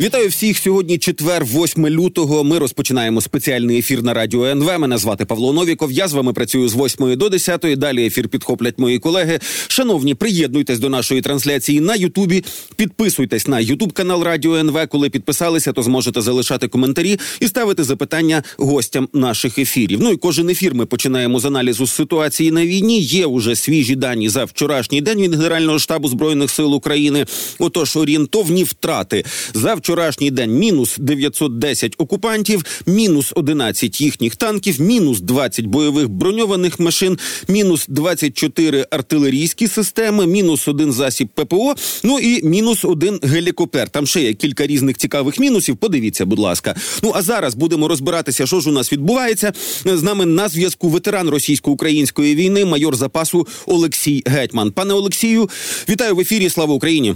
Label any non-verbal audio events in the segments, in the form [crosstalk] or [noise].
Вітаю всіх сьогодні. Четвер, 8 лютого. Ми розпочинаємо спеціальний ефір на радіо НВ. Мене звати Павло Новіков. Я з вами працюю з 8 до 10. Далі ефір підхоплять мої колеги. Шановні, приєднуйтесь до нашої трансляції на Ютубі. Підписуйтесь на Ютуб канал Радіо НВ. Коли підписалися, то зможете залишати коментарі і ставити запитання гостям наших ефірів. Ну і кожен ефір ми починаємо з аналізу ситуації на війні. Є уже свіжі дані за вчорашній день від Генерального штабу збройних сил України. Отож, орієнтовні втрати за вчорашній день мінус 910 окупантів, мінус 11 їхніх танків, мінус 20 бойових броньованих машин, мінус 24 артилерійські системи, мінус один засіб ППО. Ну і мінус один гелікоптер. Там ще є кілька різних цікавих мінусів. Подивіться, будь ласка. Ну а зараз будемо розбиратися, що ж у нас відбувається. З нами на зв'язку ветеран російсько-української війни, майор запасу Олексій Гетьман. Пане Олексію, вітаю в ефірі. Слава Україні.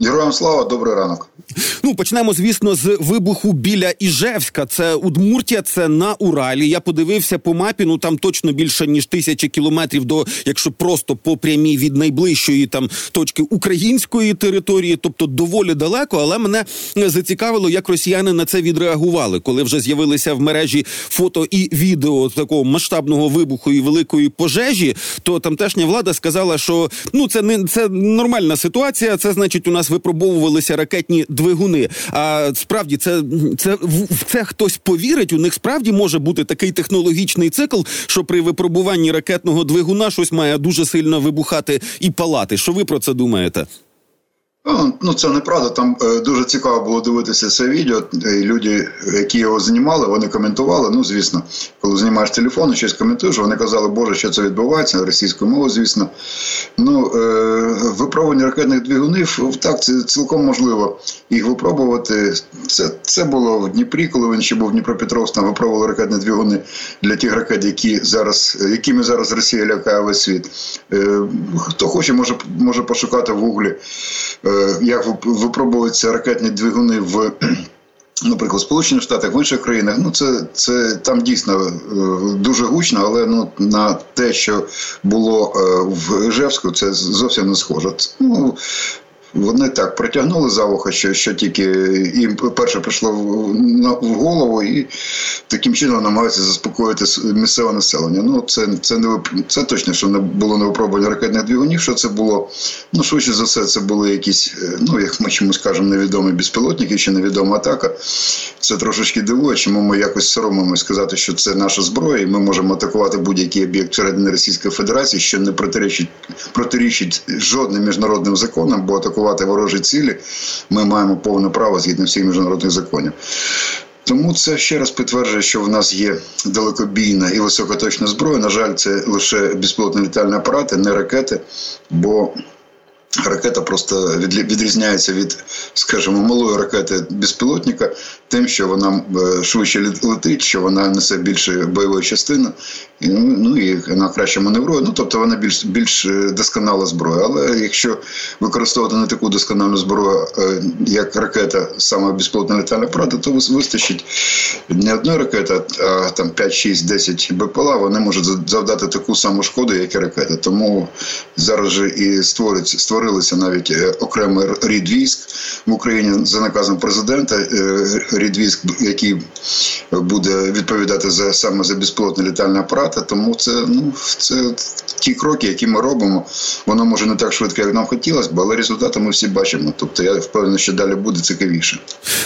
Героям слава, добрий ранок. Ну почнемо, звісно, з вибуху біля Іжевська. Це Удмуртія, це на Уралі. Я подивився по мапі. Ну там точно більше ніж тисячі кілометрів до, якщо просто по прямій від найближчої там точки української території, тобто доволі далеко. Але мене зацікавило, як росіяни на це відреагували, коли вже з'явилися в мережі фото і відео такого масштабного вибуху і великої пожежі. То тамтешня влада сказала, що ну це не це нормальна ситуація. Це значить, у нас випробовувалися ракетні двигуни. А справді це це в це хтось повірить. У них справді може бути такий технологічний цикл, що при випробуванні ракетного двигуна щось має дуже сильно вибухати і палати. Що ви про це думаєте? Ну, це неправда. Там е, дуже цікаво було дивитися це відео. І Люди, які його знімали, вони коментували. Ну, звісно, коли знімаєш телефон і щось коментуєш, вони казали, Боже, що це відбувається російською мовою, звісно. Ну, е, випробування ракетних двигунів, так, це цілком можливо їх випробувати. Це це було в Дніпрі, коли він ще був в Дніпропетровськ, там випробували ракетні двигуни для тих ракет, які зараз, якими зараз Росія лякає весь світ. Е, хто хоче, може, може пошукати в гуглі. Як випробовуються ракетні двигуни в. [clears throat] Наприклад, Сполучених Штатах в інших країнах, ну це це там дійсно е, дуже гучно, але ну на те, що було е, в Ижевську, це зовсім не схоже. Ну вони так притягнули за вуха, що що тільки їм перше прийшло в, в голову, і таким чином намагаються заспокоїти місцеве населення. Ну це це не це точно, що не було не випробування ракетних двигунів. Що це було? Ну швидше за все, це були якісь, е, ну як ми чомусь кажемо, невідомі безпілотники чи невідома атака. Це трошечки дивує, чому ми якось соромимо сказати, що це наша зброя, і ми можемо атакувати будь-який об'єкт всередині Російської Федерації, що не протирічить протирічить жодним міжнародним законам, бо атакувати атакувати ворожі цілі, ми маємо повне право згідно всіх міжнародних законів. Тому це ще раз підтверджує, що в нас є далекобійна і високоточна зброя. На жаль, це лише безпілотні літальні апарати, не ракети. бо Ракета просто відрізняється від, скажімо, малої ракети безпілотника, тим, що вона е, швидше летить, що вона несе більше бойової частини, ну, і вона краще маневрує. Ну тобто вона більш більш е, досконала зброя. Але якщо використовувати не таку досконалу зброю, е, як ракета, саме безпілотна літальна апарата, то вистачить не одної ракети, а там 5, 6, 10 БПЛА, вони можуть завдати таку саму шкоду, як і ракета. Тому зараз же і створюється створилися навіть окремий рід військ в Україні за наказом президента рід військ, який буде відповідати за саме за безпілотні літальні апарати. Тому це ну це ті кроки, які ми робимо. Воно може не так швидко, як нам хотілося б, але результати ми всі бачимо. Тобто я впевнений, що далі буде цікавіше.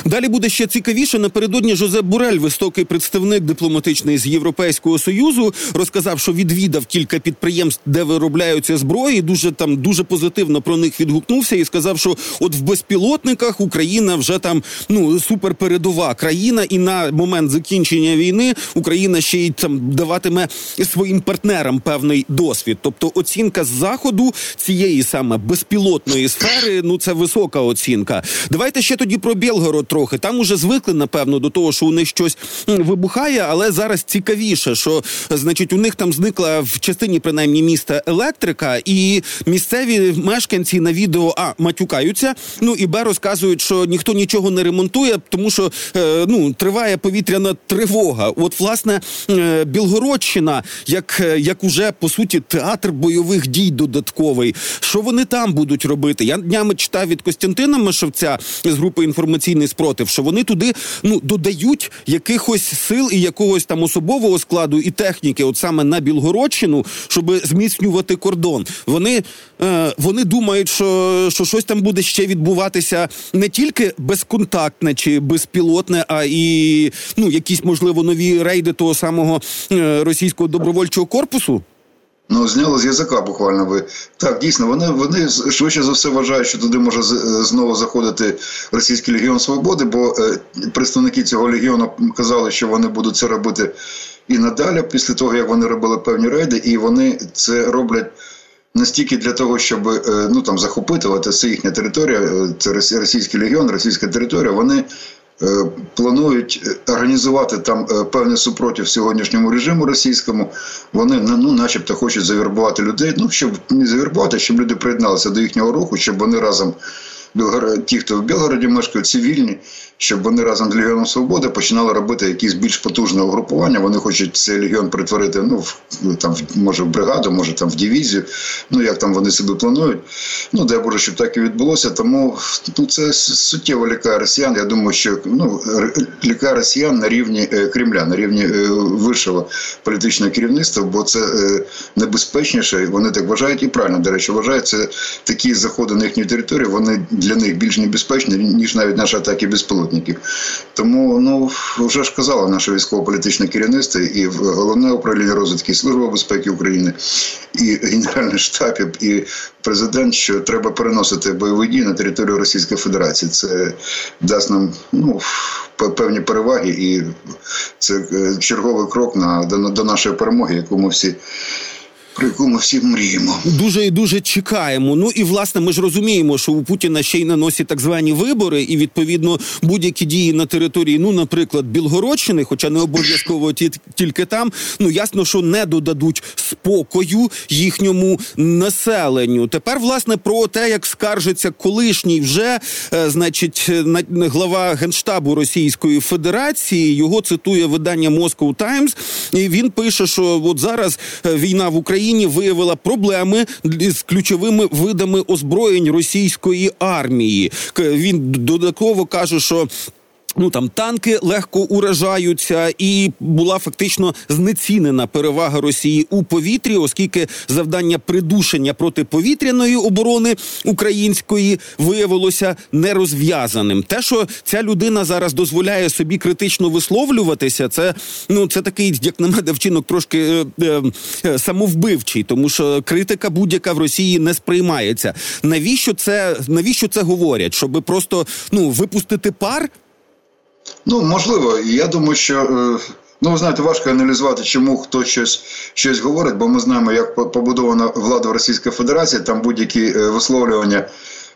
Далі буде ще цікавіше. Напередодні Жозеп Бурель, високий представник дипломатичний з Європейського союзу, розказав, що відвідав кілька підприємств, де виробляються зброї. Дуже там дуже позитивно про них відгукнувся і сказав, що от в безпілотниках Україна вже там ну супер передова країна, і на момент закінчення війни Україна ще й там даватиме своїм партнерам певний досвід. Тобто, оцінка з заходу цієї саме безпілотної сфери, ну це висока оцінка. Давайте ще тоді про Білгород трохи. Там уже звикли, напевно, до того, що у них щось вибухає, але зараз цікавіше, що значить у них там зникла в частині принаймні міста електрика, і місцеві мешканці на відео а матюкаються. Ну і б розказують, що ніхто нічого не ремонтує, тому що е, ну триває повітряна тривога. От власне е, Білгородщина, як як уже по суті театр бойових дій додатковий. Що вони там будуть робити? Я днями читав від Костянтина Машевця з групи інформаційний спротив, що вони туди ну додають якихось сил і якогось там особового складу і техніки, от саме на Білгородщину, щоб зміцнювати кордон. Вони е, вони думають, що, що щось там буде ще відбуватися не тільки безконтактне чи безпілотне, а і ну якісь можливо нові рейди того самого е, російського добровольчого корпусу. Ну, зняли з язика буквально ви. Так, дійсно, вони вони швидше за все вважають, що туди може знову заходити Російський Легіон Свободи, бо е, представники цього легіону казали, що вони будуть це робити і надалі, після того, як вони робили певні рейди, і вони це роблять настільки для того, щоб е, ну там захопити, це їхня територія, е, це Російський Легіон, російська територія. Вони Е, планують організувати там певне певний супротив сьогоднішньому режиму російському. Вони ну, начебто, хочуть завербувати людей. Ну щоб не завербувати, щоб люди приєдналися до їхнього руху, щоб вони разом ті, хто в Білгороді мешкають, цивільні, щоб вони разом з Легіоном Свободи починали робити якісь більш потужне угрупування. Вони хочуть цей легіон перетворити, ну в ну, там може в бригаду, може там в дивізію. Ну як там вони себе планують. Ну дай Боже, щоб так і відбулося. Тому ну, це суттєво лякає росіян. Я думаю, що ну лякає росіян на рівні е, Кремля, на рівні е, вищого політичного керівництва, бо це е, небезпечніше. Вони так вважають і правильно до речі, вважають це такі заходи на їхню територію. Вони для них більш небезпечні ніж навіть наші атаки безпілотників. Тому ну вже ж казала наше військово-політичне керівництво і головне управління розвитки Служба безпеки України, і Генеральний штаб, і президент, що треба переносити бойові дії на територію Російської Федерації. Це дасть нам ну певні переваги, і це е, черговий крок на до, до нашої перемоги, яку ми всі про яку ми всі мріємо. Дуже і дуже чекаємо. Ну і власне ми ж розуміємо, що у Путіна ще й наносять так звані вибори, і відповідно будь-які дії на території, ну, наприклад, Білгородщини, хоча не обов'язково тільки там. Ну ясно, що не додадуть спокою їхньому населенню. Тепер, власне, про те, як скаржиться колишній вже, е, значить, глава генштабу Російської Федерації його цитує видання Moscow Times, і він пише, що от зараз е, війна в Україні. Україні виявила проблеми з ключовими видами озброєнь російської армії. Він додатково каже, що Ну там танки легко уражаються, і була фактично знецінена перевага Росії у повітрі, оскільки завдання придушення протиповітряної оборони української виявилося нерозв'язаним. Те, що ця людина зараз дозволяє собі критично висловлюватися, це ну це такий, як на мене, вчинок трошки е, е, е, самовбивчий, тому що критика будь-яка в Росії не сприймається. Навіщо це навіщо це говорять? Щоб просто ну випустити пар. Ну, можливо, я думаю, що. Е, ну, ви знаєте, важко аналізувати, чому хто щось щось говорить, бо ми знаємо, як побудована влада в Російській Федерації, там будь-які е, висловлювання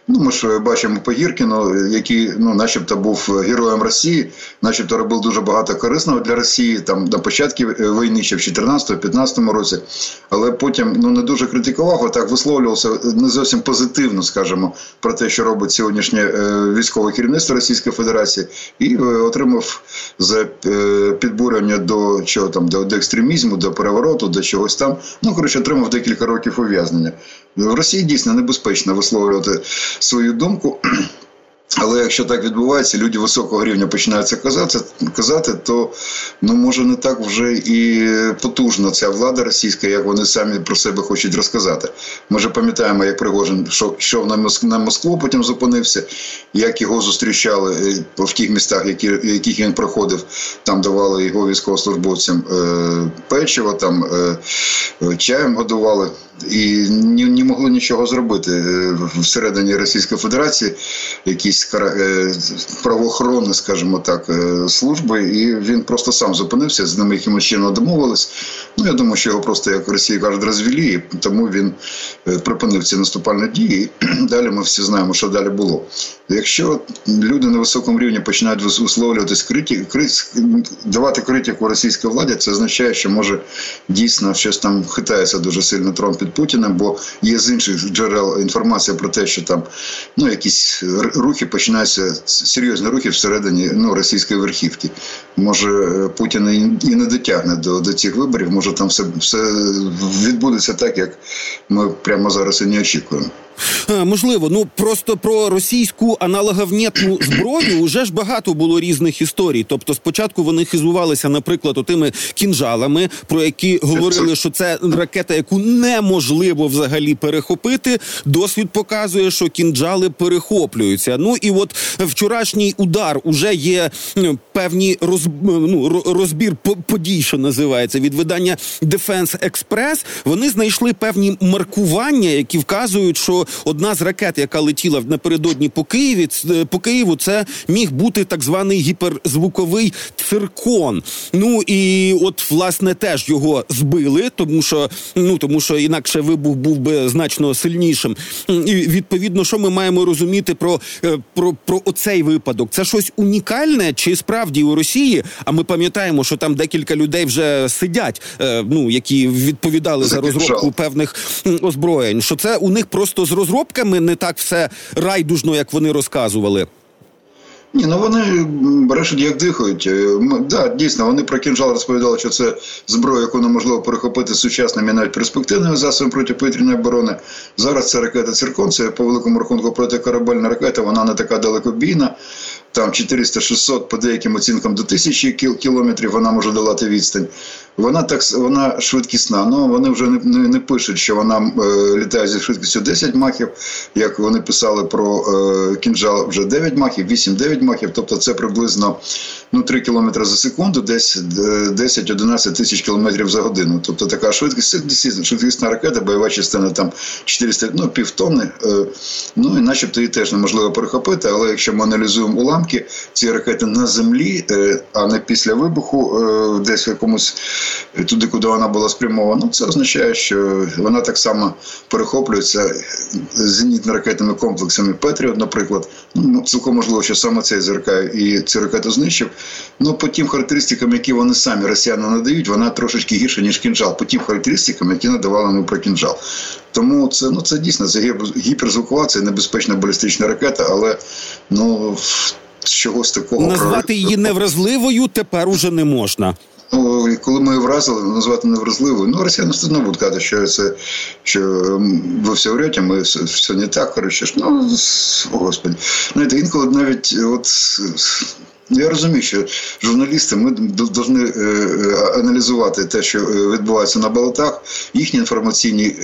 Ну, ми ж бачимо по Гіркіну, який, ну, начебто, був героєм Росії, начебто робив дуже багато корисного для Росії там на початку війни, ще в 2014-2015 році, але потім ну не дуже критикував, а так висловлювався не зовсім позитивно, скажімо, про те, що робить сьогоднішнє е, військове керівництво Російської Федерації, і е, отримав за е, підбурення до чого там до екстремізму, до перевороту, до чогось там. Ну коротше, отримав декілька років ув'язнення. В Росії дійсно небезпечно висловлювати свою думку. Але якщо так відбувається, люди високого рівня починають це казати, казати, то ну може не так вже і потужна ця влада російська, як вони самі про себе хочуть розказати. Ми вже пам'ятаємо, як Пригожин йшов на Москву, потім зупинився, як його зустрічали е, в тих містах, які, яких він проходив. Там давали його військовослужбовцям е, печиво, там е, чаєм годували і не, не могли нічого зробити всередині Російської Федерації. якісь е, правоохоронні, скажімо так, е, служби, і він просто сам зупинився, з ними якимось чином домовились. Ну я думаю, що його просто як Росія кажуть, розвели, і тому він е, припинив ці наступальні дії. [clears throat] Далі ми всі знаємо, що далі було. Якщо люди на високому рівні починають висловлюватись критик, давати критику російській владі, це означає, що може дійсно щось там хитається дуже сильно Трамп під Путіним, бо є з інших джерел інформація про те, що там ну якісь рухи рухи починаються серйозні рухи всередині ну, російської верхівки. Може, Путін і не дотягне до до цих виборів, може там все, все відбудеться так, як ми прямо зараз і не очікуємо. Можливо, ну просто про російську аналоговнєтну зброю вже ж багато було різних історій. Тобто, спочатку вони хизувалися, наприклад, отими кінжалами, про які говорили, що це ракета, яку неможливо взагалі перехопити. Досвід показує, що кінжали перехоплюються. Ну і от вчорашній удар уже є певні роз, ну, розбір подій, що називається від видання Defense Express. Вони знайшли певні маркування, які вказують, що одна з ракет, яка летіла напередодні по Києві, е, по Києву, це міг бути так званий гіперзвуковий циркон. Ну і от власне теж його збили, тому що ну тому, що інакше вибух був би значно сильнішим. І відповідно, що ми маємо розуміти про, е, про, про оцей випадок? Це щось унікальне, чи справді у Росії? А ми пам'ятаємо, що там декілька людей вже сидять, е, ну які відповідали за розробку певних озброєнь. Що це у них просто з розробками не так все райдужно, як вони розказували. Ні, ну вони брешуть, як дихають. Е, да, дійсно, вони про кінжал розповідали, що це зброя, яку неможливо перехопити сучасними навіть перспективними засобами протиповітряної оборони. Зараз це ракета Циркон, це по великому рахунку протикорабельна ракета, вона не така далекобійна там 400-600, по деяким оцінкам до 1000 кілометрів вона може долати відстань. Вона так вона швидкісна. Ну вони вже не не, не пишуть, що вона е, літає зі швидкістю 10 махів. Як вони писали про е, кінжал, вже 9 махів, 8-9 махів. Тобто це приблизно ну 3 км за секунду, десь 10-11 е, тисяч кілометрів за годину. Тобто така швидкість швидкісна ракета, бойова частина там 400, ну півтонни. Е, ну і начебто її теж неможливо перехопити. Але якщо ми аналізуємо уламки, ці ракети на землі, е, а не після вибуху, десь в якомусь туди, куди вона була спрямована, ну, це означає, що вона так само перехоплюється зенітно-ракетними комплексами Петріот, наприклад. Ну, цілком можливо, що саме цей ЗРК і цю ракету знищив. Ну, по тим характеристикам, які вони самі росіяни надають, вона трошечки гірша, ніж кінжал, по тим характеристикам, які надавали ми про кінжал. Тому це ну це дійсно це гіперзвукова, це небезпечна балістична ракета, але ну чогось такого назвати її невразливою тепер уже не можна. Ну, коли ми вразили, назвати невразливою, ну росіяни все одно будуть казати, що це що ви все врете, ми все, все не так. Коротше, ну господи. Знаєте, інколи навіть от я розумію, що журналісти ми повинні е, е, аналізувати те, що е, відбувається на болотах, їхні інформаційні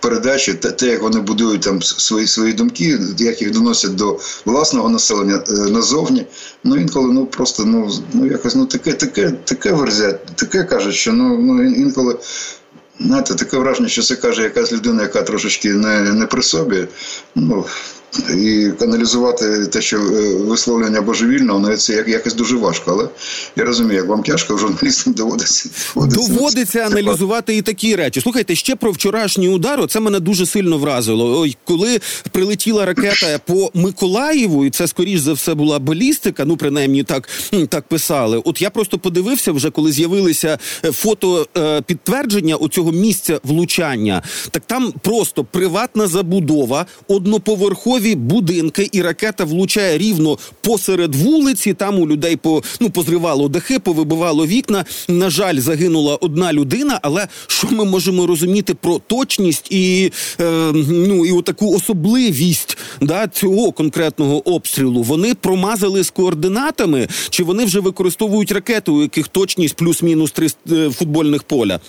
передачі, те, як вони будують там свої свої думки, як їх доносять до власного населення назовні. Ну інколи ну просто ну ну якось ну таке, таке, таке верзять, таке кажуть, що ну ну інколи. Знаєте, таке враження, що це каже якась людина, яка трошечки не не при собі. Ну і аналізувати те, що е, висловлення божевільного, ну це якось дуже важко. Але я розумію, як вам тяжко журналістам доводиться доводиться, доводиться аналізувати і такі речі. Слухайте, ще про вчорашній удар. Це мене дуже сильно вразило. Ой, коли прилетіла ракета по Миколаєву, і це скоріш за все була балістика. Ну принаймні так так писали. От я просто подивився вже, коли з'явилися е, фото е, підтвердження у цього місця влучання. Так там просто приватна забудова, одноповерхові житлові будинки, і ракета влучає рівно посеред вулиці. Там у людей по ну позривало дахи, повибивало вікна. На жаль, загинула одна людина. Але що ми можемо розуміти про точність і е, ну і отаку особливість да цього конкретного обстрілу? Вони промазали з координатами, чи вони вже використовують ракети, у яких точність плюс-мінус три е, футбольних поля?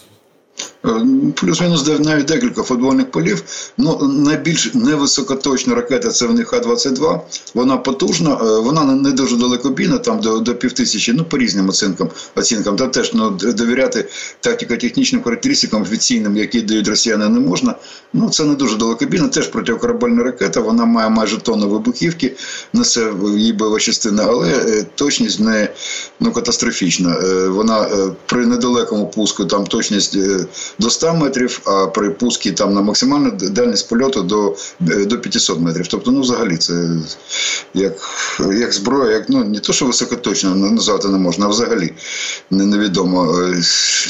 Е, плюс-мінус навіть декілька футбольних полів. Ну найбільш невисокоточна ракета це в них Х-22. Вона потужна, е, вона не дуже далекобійна, там до до півтисячі, ну по різним оцінкам. оцінкам. Та теж ну, довіряти тактико-технічним характеристикам офіційним, які дають росіяни, не можна. Ну це не дуже далекобійна, теж протикорабельна ракета. Вона має майже тонну вибухівки, несе її бойова частина, але е, точність не ну, катастрофічна. Вона при недалекому пуску там точність до 100 метрів, а при пуску там на максимальну дальність польоту до до 500 метрів. Тобто, ну взагалі, це як як зброя, як ну не то, що високоточно назвати не можна, а взагалі невідомо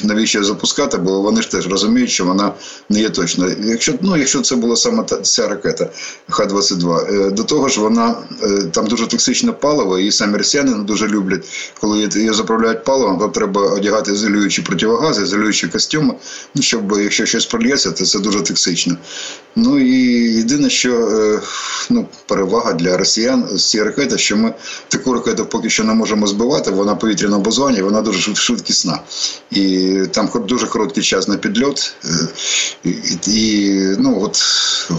навіщо запускати, бо вони ж теж розуміють, що вона не є точна. Якщо ну, якщо це була саме та ця ракета Х-22, до того ж, вона там дуже токсичне паливо, і самі росіяни не дуже люблять, коли її заправляють паливом, то треба одягати ізолюючі противогази, ізолюючі костюми, ну, щоб якщо щось прольється, то це дуже токсично. Ну і єдине, що е, ну, перевага для росіян з цієї ракети, що ми таку ракету поки що не можемо збивати, вона повітряна базоні, вона дуже швидкісна. І там дуже короткий час на підльот. Е, і, ну, от,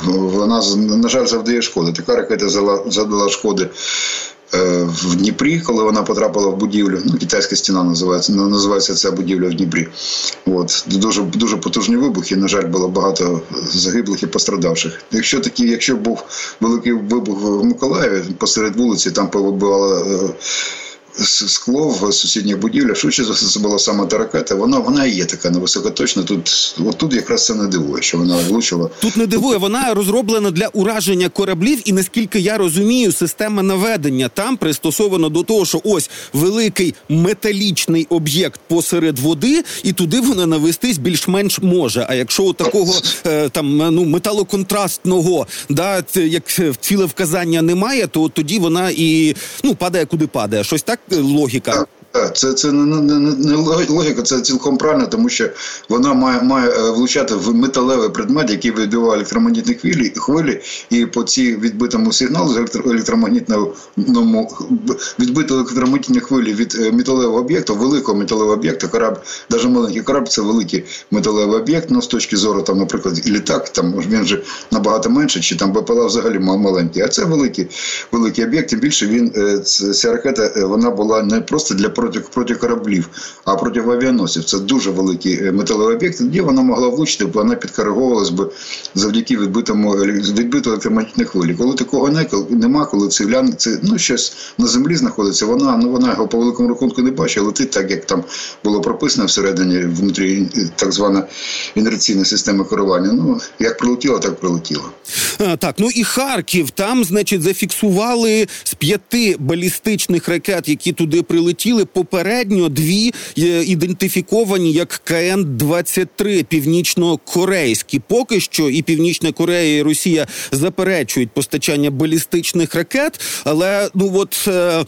вона, на жаль, завдає шкоди. Така ракета задала шкоди в Дніпрі, коли вона потрапила в будівлю. Ну, китайська стіна називається називається ця будівля в Дніпрі. От дуже дуже потужні вибухи. На жаль, було багато загиблих і пострадавших. Якщо такі, якщо був великий вибух в Миколаєві посеред вулиці, там повибивала е, скло в сусідніх будівлях, швидше за все це була саме та ракета. Вона вона і є така невисокоточна. Тут от тут якраз це не дивує, що вона влучила. Тут не дивує. Вона розроблена для ураження кораблів, і наскільки я розумію, система наведення там пристосована до того, що ось великий металічний об'єкт посеред води, і туди вона навестись більш-менш може. А якщо у такого е, там ну металоконтрастного, да як ціле вказання немає, то тоді вона і ну падає куди падає. Щось так логіка. Це це не, не, не логіка, це цілком правильно, тому що вона має має е, влучати в металевий предмет, який відбиває електромагнітні хвилі, хвилі, і по цій відбитому сигналу з електромагнітному відбити електромагнітні хвилі від е, металевого об'єкту, великого металевого об'єкта, корабль, навіть маленький корабль це великий металевий об'єкт. Ну, з точки зору, там, наприклад, літак, там він вже набагато менше, чи там БПЛА взагалі маленький. А це великий великий об'єкт. Тим більше він е, ця ракета вона була не просто для проти проти кораблів, а проти авіаносів. Це дуже великий е, металевий об'єкт, де вона могла влучити, бо вона підкориговувалась би завдяки відбитому відбиту електромагнітної хвилі. Коли такого не, нема, коли цивлян це ну щось на землі знаходиться, вона ну вона його по великому рахунку не бачить, летить так, як там було прописано всередині внутрі так звана інерційна система керування. Ну як прилетіло, так прилетіло. А, Так, ну і Харків там, значить, зафіксували з п'яти балістичних ракет, які туди прилетіли попередньо дві е, ідентифіковані як КН-23 північно-корейські. Поки що і Північна Корея і Росія заперечують постачання балістичних ракет, але ну от е,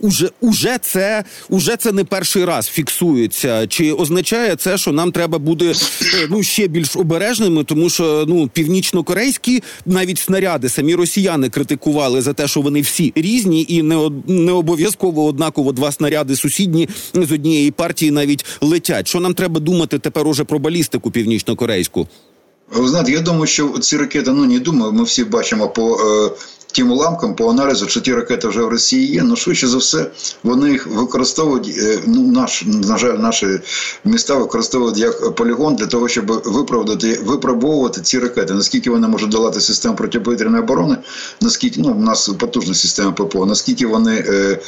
уже уже це уже це не перший раз фіксується. Чи означає це, що нам треба буде е, ну ще більш обережними, тому що ну північно-корейські навіть снаряди самі росіяни критикували за те, що вони всі різні і не не обов'язково однаково два снаряди снаряди сусідні з однієї партії навіть летять. Що нам треба думати тепер уже про балістику північно-корейську? Ви знаєте, я думаю, що ці ракети, ну не думаю, ми всі бачимо по е, тим уламкам по аналізу, що ті ракети вже в Росії є. Ну швидше за все, вони їх використовують. Е, ну наш на жаль, наші міста використовують як полігон для того, щоб виправдати випробовувати ці ракети. Наскільки вони можуть долати систему протиповітряної оборони, наскільки ну у нас потужна система ППО, наскільки вони е,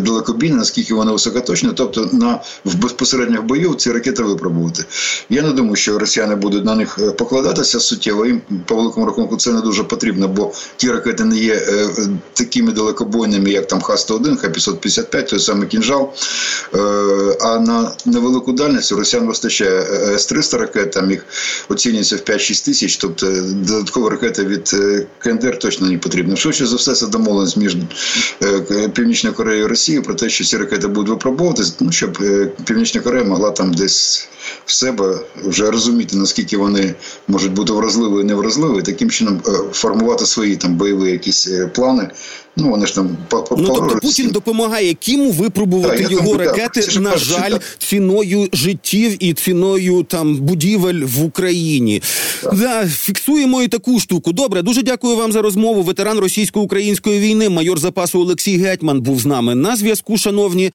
далекобійні, наскільки вони високоточні, тобто на в безпосередніх бою ці ракети випробувати. Я не думаю, що росіяни будуть на них е, покладатися суттєво. Їм по великому рахунку це не дуже потрібно, бо ті ракети не є е, такими далекобойними, як там Х-101, Х-555, той самий кінжал. Е, а на невелику дальність росіян вистачає е, С-300 ракет, там їх оцінюється в 5-6 тисяч, тобто додаткова ракета від КНДР точно не потрібна. Швидше за все, це домовленість між Північною Кореєю і Росією про те, що ці ракети будуть випробовуватися, ну, щоб Північна Корея могла там десь в себе вже розуміти, наскільки вони можуть бути вразливі і невразливі, таким чином формувати свої там бойові якісь е, плани. Ну вони ж там по ну, тобто Путін допомагає Кіму випробувати так, його ракети. Так, на жаль, так. ціною життів і ціною там будівель в Україні. Да, фіксуємо і таку штуку. Добре, дуже дякую вам за розмову. Ветеран російсько-української війни, майор запасу Олексій Гетьман був з нами на зв'язку. Шановні.